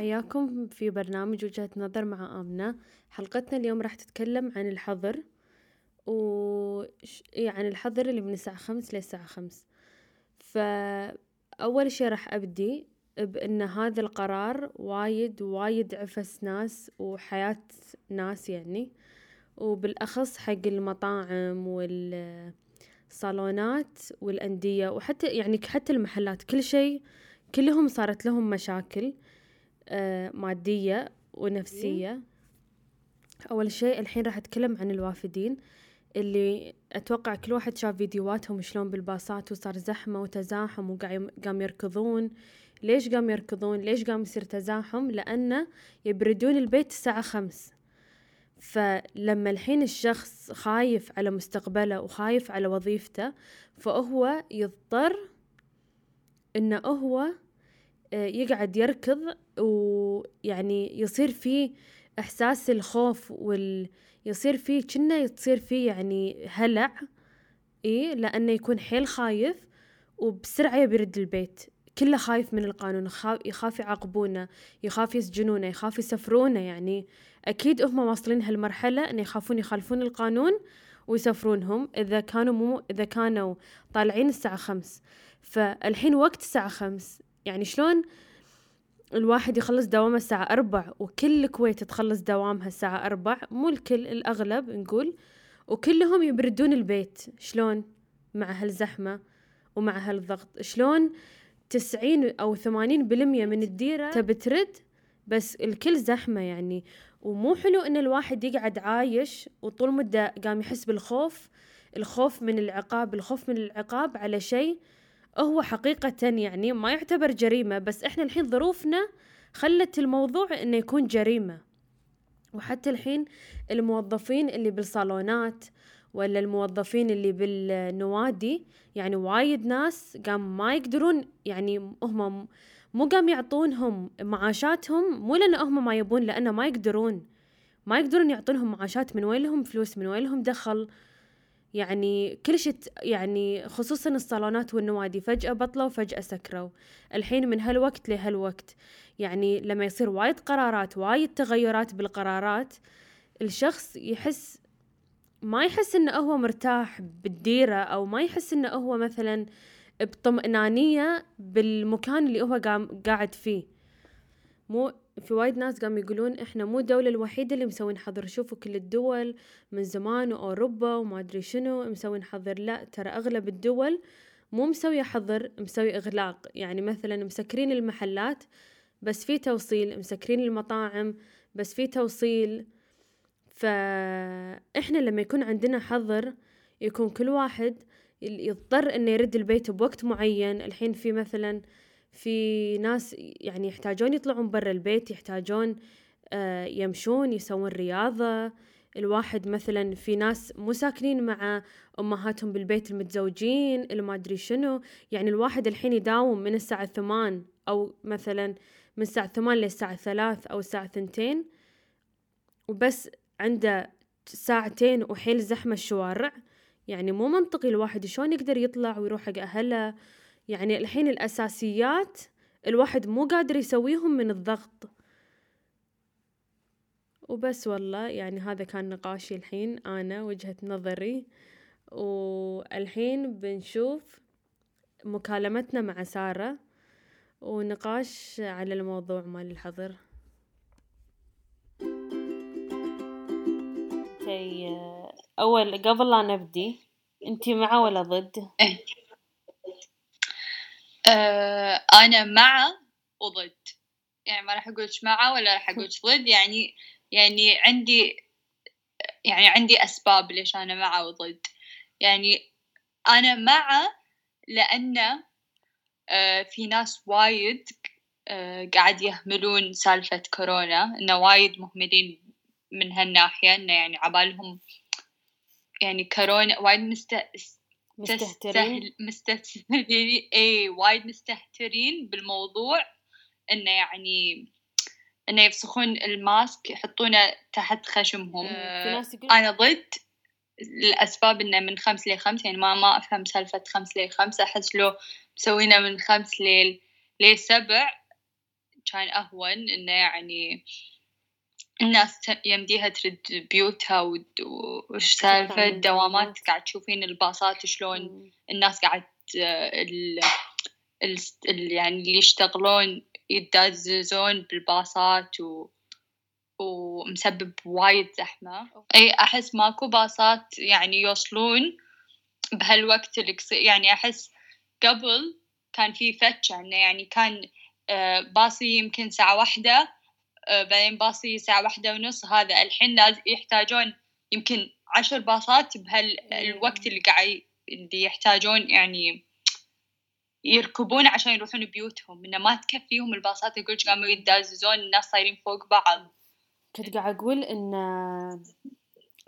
حياكم في برنامج وجهة نظر مع آمنة. حلقتنا اليوم راح تتكلم عن الحظر و عن الحظر اللي من الساعة خمس للساعة خمس. فأول شي راح أبدي بأن هذا القرار وايد وايد عفس ناس وحياة ناس يعني. وبالأخص حق المطاعم والصالونات والأندية وحتى يعني حتى المحلات. كل شي كلهم صارت لهم مشاكل. مادية ونفسية. أول شيء الحين راح أتكلم عن الوافدين اللي أتوقع كل واحد شاف فيديوهاتهم شلون بالباصات وصار زحمة وتزاحم وقام يركضون. ليش قام يركضون؟ ليش قام يصير تزاحم؟ لأنه يبردون البيت الساعة خمس. فلما الحين الشخص خايف على مستقبله وخايف على وظيفته فهو يضطر إنه هو آه، يقعد يركض ويعني يصير فيه إحساس الخوف وال يصير فيه كنا تصير فيه يعني هلع إي لأنه يكون حيل خايف وبسرعة يبي يرد البيت. كله خايف من القانون يخاف يعاقبونه يخاف يسجنونه يخاف يسفرونه. يعني أكيد هم واصلين هالمرحلة إنه يخافون يخالفون القانون ويسفرونهم إذا كانوا مو إذا كانوا طالعين الساعة خمس. فالحين وقت الساعة خمس. يعني شلون الواحد يخلص دوامه الساعة أربع وكل الكويت تخلص دوامها الساعة أربع مو الكل الأغلب نقول وكلهم يبردون البيت. شلون؟ مع هالزحمة ومع هالضغط. شلون تسعين أو ثمانين بالمية من الديرة تبي ترد؟ بس الكل زحمة يعني. ومو حلو إن الواحد يقعد عايش وطول مدة قام يحس بالخوف. الخوف من العقاب الخوف من العقاب على شيء هو حقيقة يعني ما يعتبر جريمة بس إحنا الحين ظروفنا خلت الموضوع إنه يكون جريمة. وحتى الحين الموظفين اللي بالصالونات ولا الموظفين اللي بالنوادي يعني وايد ناس قام ما يقدرون يعني هم مو قام يعطونهم معاشاتهم مو لأن هم ما يبون لأنه ما يقدرون. ما يقدرون يعطونهم معاشات من وين لهم فلوس من وين لهم دخل يعني كل شيء يعني خصوصا الصالونات والنوادي فجأة بطلوا وفجأة سكروا. الحين من هالوقت لهالوقت. يعني لما يصير وايد قرارات وايد تغيرات بالقرارات الشخص يحس ما يحس إنه هو مرتاح بالديرة أو ما يحس إنه هو مثلا بطمئنانية بالمكان اللي هو قاعد فيه. مو في وايد ناس قاموا يقولون إحنا مو الدولة الوحيدة اللي مسوين حظر. شوفوا كل الدول من زمان وأوروبا وما أدري شنو مسوين حظر. لا ترى أغلب الدول مو مسوية حظر مسوي إغلاق. يعني مثلا مسكرين المحلات بس في توصيل مسكرين المطاعم بس في توصيل. فاحنا لما يكون عندنا حظر يكون كل واحد يضطر إنه يرد البيت بوقت معين. الحين في مثلا في ناس يعني يحتاجون يطلعون برا البيت يحتاجون آه، يمشون يسوون رياضة. الواحد مثلا في ناس مو ساكنين مع أمهاتهم بالبيت المتزوجين اللي ما أدري شنو. يعني الواحد الحين يداوم من الساعة ثمان أو مثلا من الساعة ثمان للساعة ثلاث أو الساعة ثنتين. وبس عنده ساعتين وحيل زحمة الشوارع. يعني مو منطقي الواحد شلون يقدر يطلع ويروح حق أهله. يعني الحين الأساسيات الواحد مو قادر يسويهم من الضغط. وبس والله يعني هذا كان نقاشي الحين أنا وجهة نظري. والحين بنشوف مكالمتنا مع سارة ونقاش على الموضوع مال الحظر. أول قبل لا نبدي أنتي مع ولا ضد؟ آه أنا مع وضد. يعني ما راح أقولش مع ولا راح أقولش ضد. يعني يعني عندي يعني عندي أسباب ليش أنا مع وضد. يعني أنا مع لأن آه في ناس وايد آه قاعد يهملون سالفة كورونا. إنه وايد مهملين من هالناحية. إنه يعني عبالهم يعني كورونا وايد مست... مستهترين؟ مستهترين. اي وايد مستهترين بالموضوع إنه يعني إنه يفسخون الماسك يحطونه تحت خشمهم. آه أنا ضد الأسباب إنه من خمس لخمس يعني ما ما أفهم سالفة خمس لخمس. أحس لو مسوينه من خمس ليل لسبع كان أهون إنه يعني الناس يمديها ترد بيوتها وش سالفة الدوامات قاعد تشوفين الباصات شلون الناس قاعد ال... ال... يعني اللي يشتغلون يتداززون بالباصات و... ومسبب وايد زحمة. أي أحس ماكو باصات يعني يوصلون بهالوقت اللي يعني أحس قبل كان في فتشة إنه يعني كان آه، باصي يمكن ساعة واحدة آه، بعدين باصي ساعة واحدة ونص. هذا الحين لازم يحتاجون يمكن عشر باصات بهالوقت اللي قاعد اللي يحتاجون يعني يركبون عشان يروحون بيوتهم. إنه ما تكفيهم الباصات. يقول قاموا يتداززون الناس صايرين فوق بعض. كنت قاعد أقول إن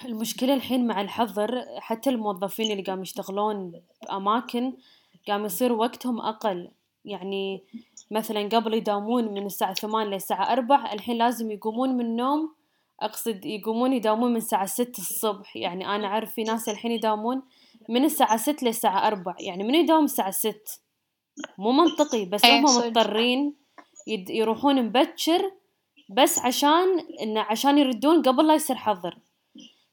المشكلة الحين مع الحظر حتى الموظفين اللي قام يشتغلون بأماكن قام يصير وقتهم أقل. يعني مثلا قبل يداومون من الساعة ثمان للساعة أربع الحين لازم يقومون من النوم. أقصد يقومون يداومون من الساعة ست الصبح. يعني أنا أعرف في ناس الحين يداومون من الساعة ست للساعة أربع يعني من يداوم الساعة ست مو منطقي بس هم مضطرين يروحون مبكر بس عشان إنه عشان يردون قبل لا يصير حظر.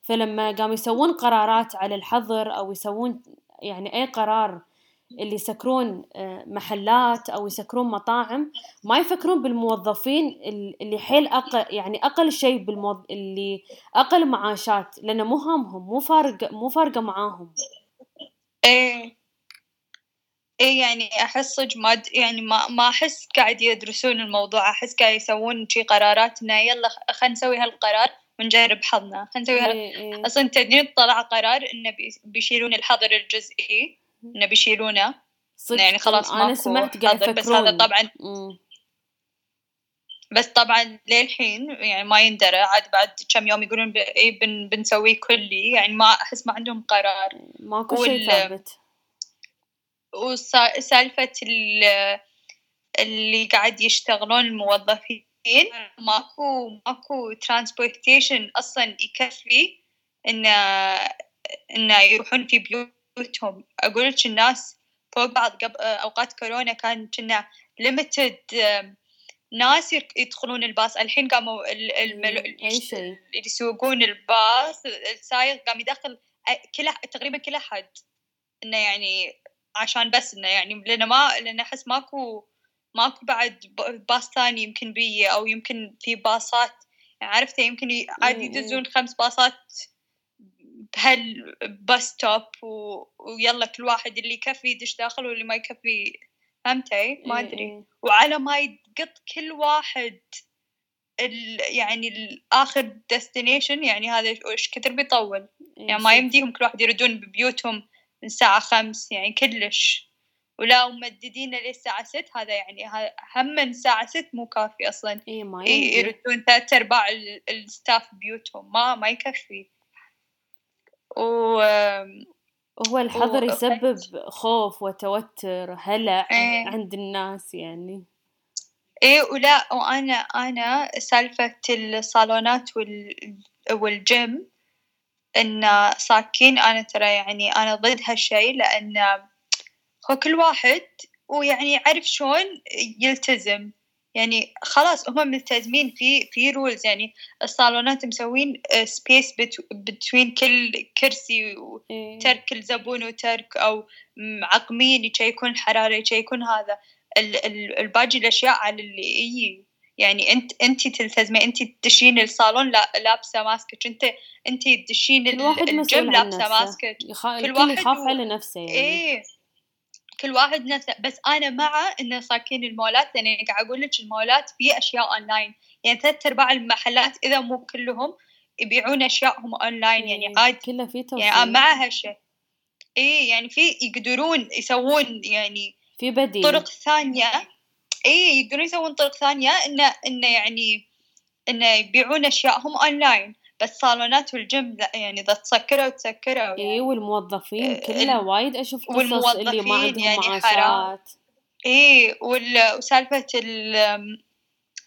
فلما قاموا يسوون قرارات على الحظر أو يسوون يعني أي قرار اللي يسكرون آه، محلات أو يسكرون مطاعم ما يفكرون بالموظفين اللي حيل أقل يعني أقل شيء بالموظ... اللي أقل معاشات لأنه مو هامهم مو فارق مو فارقة معاهم. إيه. إيه يعني أحس صدق ما يعني ما ما أحس قاعد يدرسون الموضوع أحس قاعد يسوون شي قرارات إنه يلا خلينا نسوي هالقرار ونجرب حظنا خلينا نسوي هال... إيه إيه. أصلا تدرين طلع قرار إنه بيشيلون الحظر الجزئي. انه بيشيلونه يعني خلاص أنا سمعت قاعد بس هذا طبعا. بس طبعا للحين يعني ما يندرى. عاد بعد كم يوم يقولون اي بن بنسويه كلي. يعني ما أحس ما عندهم قرار. ماكو شيء ثابت. وسالفة اللي قاعد يشتغلون الموظفين. ماكو ماكو transportation أصلا يكفي انه انه يروحون في بيوت بيوتهم أقول لك الناس فوق بعض قبل أوقات كورونا كان كنا limited ناس يدخلون الباص. الحين قاموا اللي يسوقون الباص. السايق قام يدخل كل تقريبا كل أحد. إنه يعني عشان بس إنه يعني لأن ما لأن أحس ماكو ماكو بعد باص ثاني يمكن بي أو يمكن في باصات. يعني عرفت؟ يمكن عادي يدزون خمس باصات بهال bus stop و... ويلا كل واحد اللي يكفي يدش داخل واللي ما يكفي فهمتي ما أدري. وعلى ما يدقط كل واحد ال... يعني الآخر destination يعني هذا إيش كثر بيطول. يعني ما يمديهم كل واحد يردون ببيوتهم من الساعة خمس يعني كلش. ولا ممددين للساعة ست هذا يعني هم من الساعة ست مو كافي أصلا. إيه ما يردون ثلاث أرباع ال staff بيوتهم. ما ما يكفي. و هو الحظر يسبب خوف وتوتر هلع إيه. عند الناس يعني إيه ولا وأنا أنا سالفة الصالونات وال والجيم إن ساكين أنا ترى يعني أنا ضد هالشي لأن هو كل واحد ويعني يعرف شلون يلتزم يعني خلاص هم ملتزمين في في rules يعني الصالونات مسوين space between كل كرسي وترك الزبون وترك أو معقمين يشيكون الحراره يشيكون هذا. الباقي الأشياء على اللي يجي. يعني أنت أنت تلتزمي أنت تدشين الصالون لا لابسه mask ك أنت أنت تدشين الجيم لابسه mask ك كل واحد يخاف على نفسه يعني. إيه. كل واحد نفسه بس أنا مع إنه ساكين المولات لأن يعني قاعد أقول لك المولات في أشياء اونلاين يعني ثلاث أرباع المحلات إذا مو كلهم يبيعون اشيائهم اونلاين يعني إيه، عادي كله في توفير. يعني مع هالشيء. اي يعني في يقدرون يسوون يعني في بديل. طرق ثانية. اي يقدرون يسوون طرق ثانية إنه إنه يعني إنه يبيعون اشيائهم اونلاين بس صالونات والجيم لا يعني إذا تسكروا تسكروا يعني. اي والموظفين آه، كلها وايد أشوف قصص اللي ما عندهم يعني معاشات اي وسالفة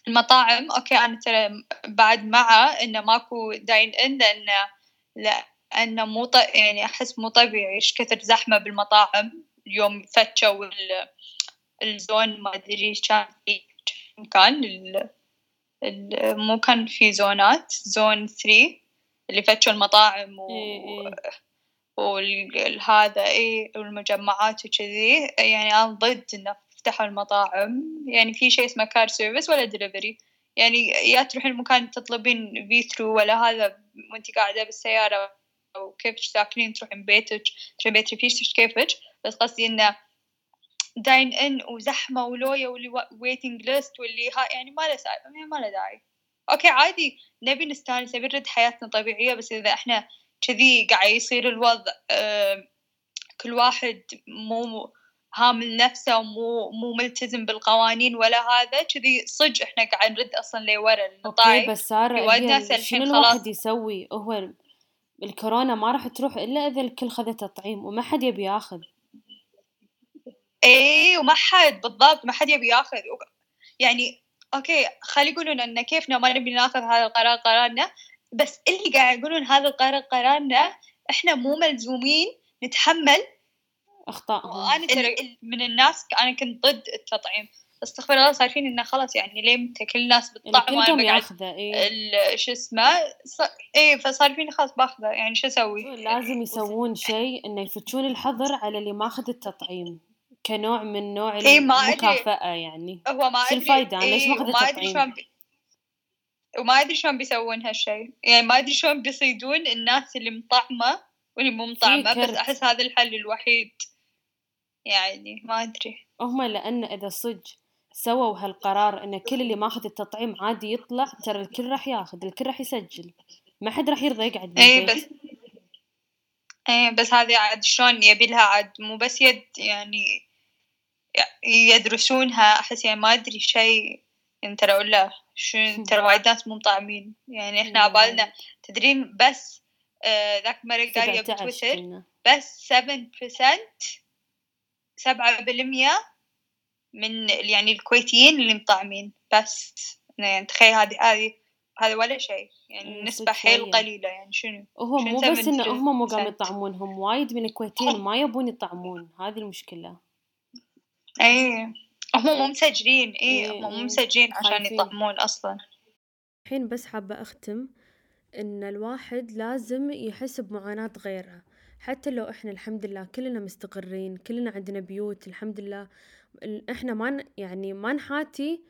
المطاعم okay أنا ترى بعد مع إنه ماكو dine in لأن لأنه مو ط... يعني أحس مو طبيعي إيش كثر زحمة بالمطاعم اليوم فتشوا ال zone ما أدري كان. ال... مو كان في زونات zone three اللي فتشوا المطاعم و... إيه إيه. والهذا إيه والمجمعات وكذي. يعني أنا ضد إنه فتحوا المطاعم. يعني في شيء اسمه car service ولا دليفري يعني يا تروحين المكان تطلبين drive thru ولا هذا وأنت قاعدة بالسيارة أو كيف ساكنين تروحين بيتك تروحين بيت رفيجتك كيفك. بس قصدي إنه dine in وزحمة ولوية واللي waiting list واللي ها يعني ما له يعني ما له داعي. okay عادي. نبي نستانس نبي نرد حياتنا طبيعية بس إذا إحنا كذي قاعد يصير الوضع كل واحد مو هامل نفسه ومو مو ملتزم بالقوانين ولا هذا كذي صج إحنا قاعد نرد أصلا لورا أوكي بس سارة شنو الواحد يسوي؟ هو الكورونا ما راح تروح إلا إذا الكل خذ تطعيم وما حد يبي ياخذ. إيه وما حد بالضبط ما حد يبي ياخذ. يعني أوكي خلي يقولون إن كيفنا ما نبي ناخذ هذا القرار قرارنا. بس اللي قاعد يقولون هذا القرار قرارنا إحنا مو ملزومين نتحمل. أخطائهم. أنا ترى من الناس أنا كنت ضد التطعيم. استغفر الله صار فيني إنه خلاص يعني ليه متى كل الناس بتطعم وأنا ياخذه إيه؟ شو اسمه ص... إيه فصار فيني خلاص باخذه. يعني شو أسوي؟ لازم يسوون شيء إنه يفتشون الحظر على اللي ماخذ التطعيم. كنوع من نوع إيه ما المكافأة يعني. هو ما شو الفايدة؟ إيه ليش ماخذ التطعيم؟ بي... وما أدري شلون بيسوون هالشيء يعني ما أدري شلون بيصيدون الناس اللي مطعمة واللي مو مطعمة بس أحس هذا الحل الوحيد. يعني ما أدري. هم لأن إذا صج سووا هالقرار إن كل اللي ماخذ التطعيم عادي يطلع ترى الكل راح ياخذ الكل راح يسجل. ما حد راح يرضى يقعد اي بس اي بس هذه عاد شلون يبي لها عاد مو بس يد يعني يدرسونها أحس يعني ما أدري شيء. يعني ترى ولا شو ترى وايد ناس مو مطعمين. يعني إحنا عبالنا تدرين بس آه ذاك مرة قال بتويتر بس 7% سبعة بالمية من يعني الكويتيين اللي مطعمين. بس يعني تخيل هذه هذه هذا ولا شيء. يعني نسبة حيل قليلة. يعني شنو؟ هو مو بس إن هم مو قام يطعمون هم وايد من الكويتيين ما يبون يطعمون. هذه المشكلة. اي هم مو مسجلين. اي إيه، هم مو إيه، مسجلين عشان يطعمون أصلا. الحين بس حابة أختم إن الواحد لازم يحس بمعاناة غيره حتى لو إحنا الحمد لله كلنا مستقرين كلنا عندنا بيوت الحمد لله إحنا ما يعني ما نحاتي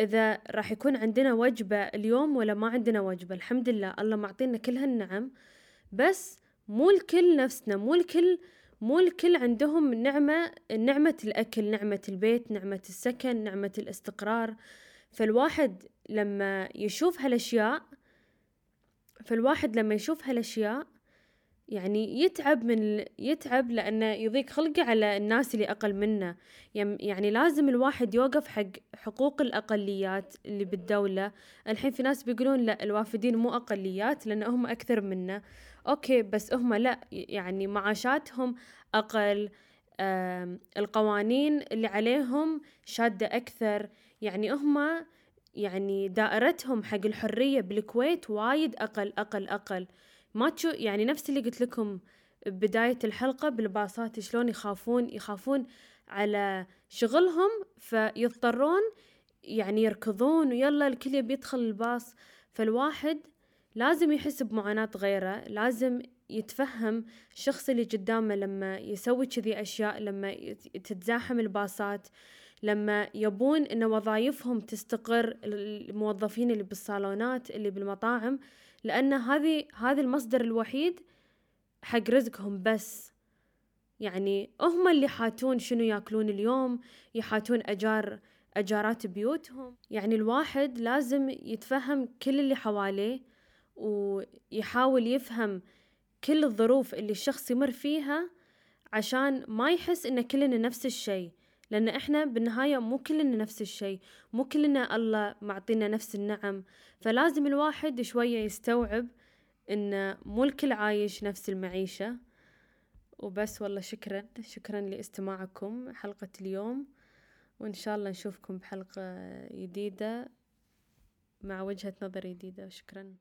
إذا راح يكون عندنا وجبة اليوم ولا ما عندنا وجبة. الحمد لله. الله معطينا كل هالنعم. بس مو الكل نفسنا مو الكل مو الكل عندهم نعمة نعمة الأكل نعمة البيت نعمة السكن نعمة الاستقرار. فالواحد لما يشوف هالأشياء فالواحد لما يشوف هالأشياء يعني يتعب من يتعب لأنه يضيق خلقه على الناس اللي أقل منه. يعني لازم الواحد يوقف حق حقوق الأقليات اللي بالدولة. الحين في ناس بيقولون لا الوافدين مو أقليات لأن هم أكثر منا أوكي بس هم لا يعني معاشاتهم أقل القوانين اللي عليهم شادة أكثر. يعني هم يعني دائرتهم حق الحرية بالكويت وايد أقل أقل أقل. ما تشو يعني نفس اللي قلت لكم بداية الحلقة بالباصات شلون يخافون يخافون على شغلهم فيضطرون يعني يركضون ويلا الكل يبي يدخل الباص. فالواحد لازم يحس بمعاناة غيره لازم يتفهم الشخص اللي قدامه لما يسوي كذي أشياء لما تتزاحم الباصات لما يبون إن وظائفهم تستقر الموظفين اللي بالصالونات اللي بالمطاعم لأن هذه هذا المصدر الوحيد حق رزقهم بس. يعني هم اللي حاتون شنو ياكلون اليوم يحاتون أجار أجارات بيوتهم. يعني الواحد لازم يتفهم كل اللي حواليه ويحاول يفهم كل الظروف اللي الشخص يمر فيها عشان ما يحس إن كلنا نفس الشيء. لأن إحنا بالنهاية مو كلنا نفس الشيء مو كلنا الله معطينا نفس النعم. فلازم الواحد شوية يستوعب إن مو الكل عايش نفس المعيشة. وبس والله شكرا شكرا لاستماعكم حلقة اليوم. وإن شاء الله نشوفكم بحلقة جديدة مع وجهة نظر جديدة. شكرا.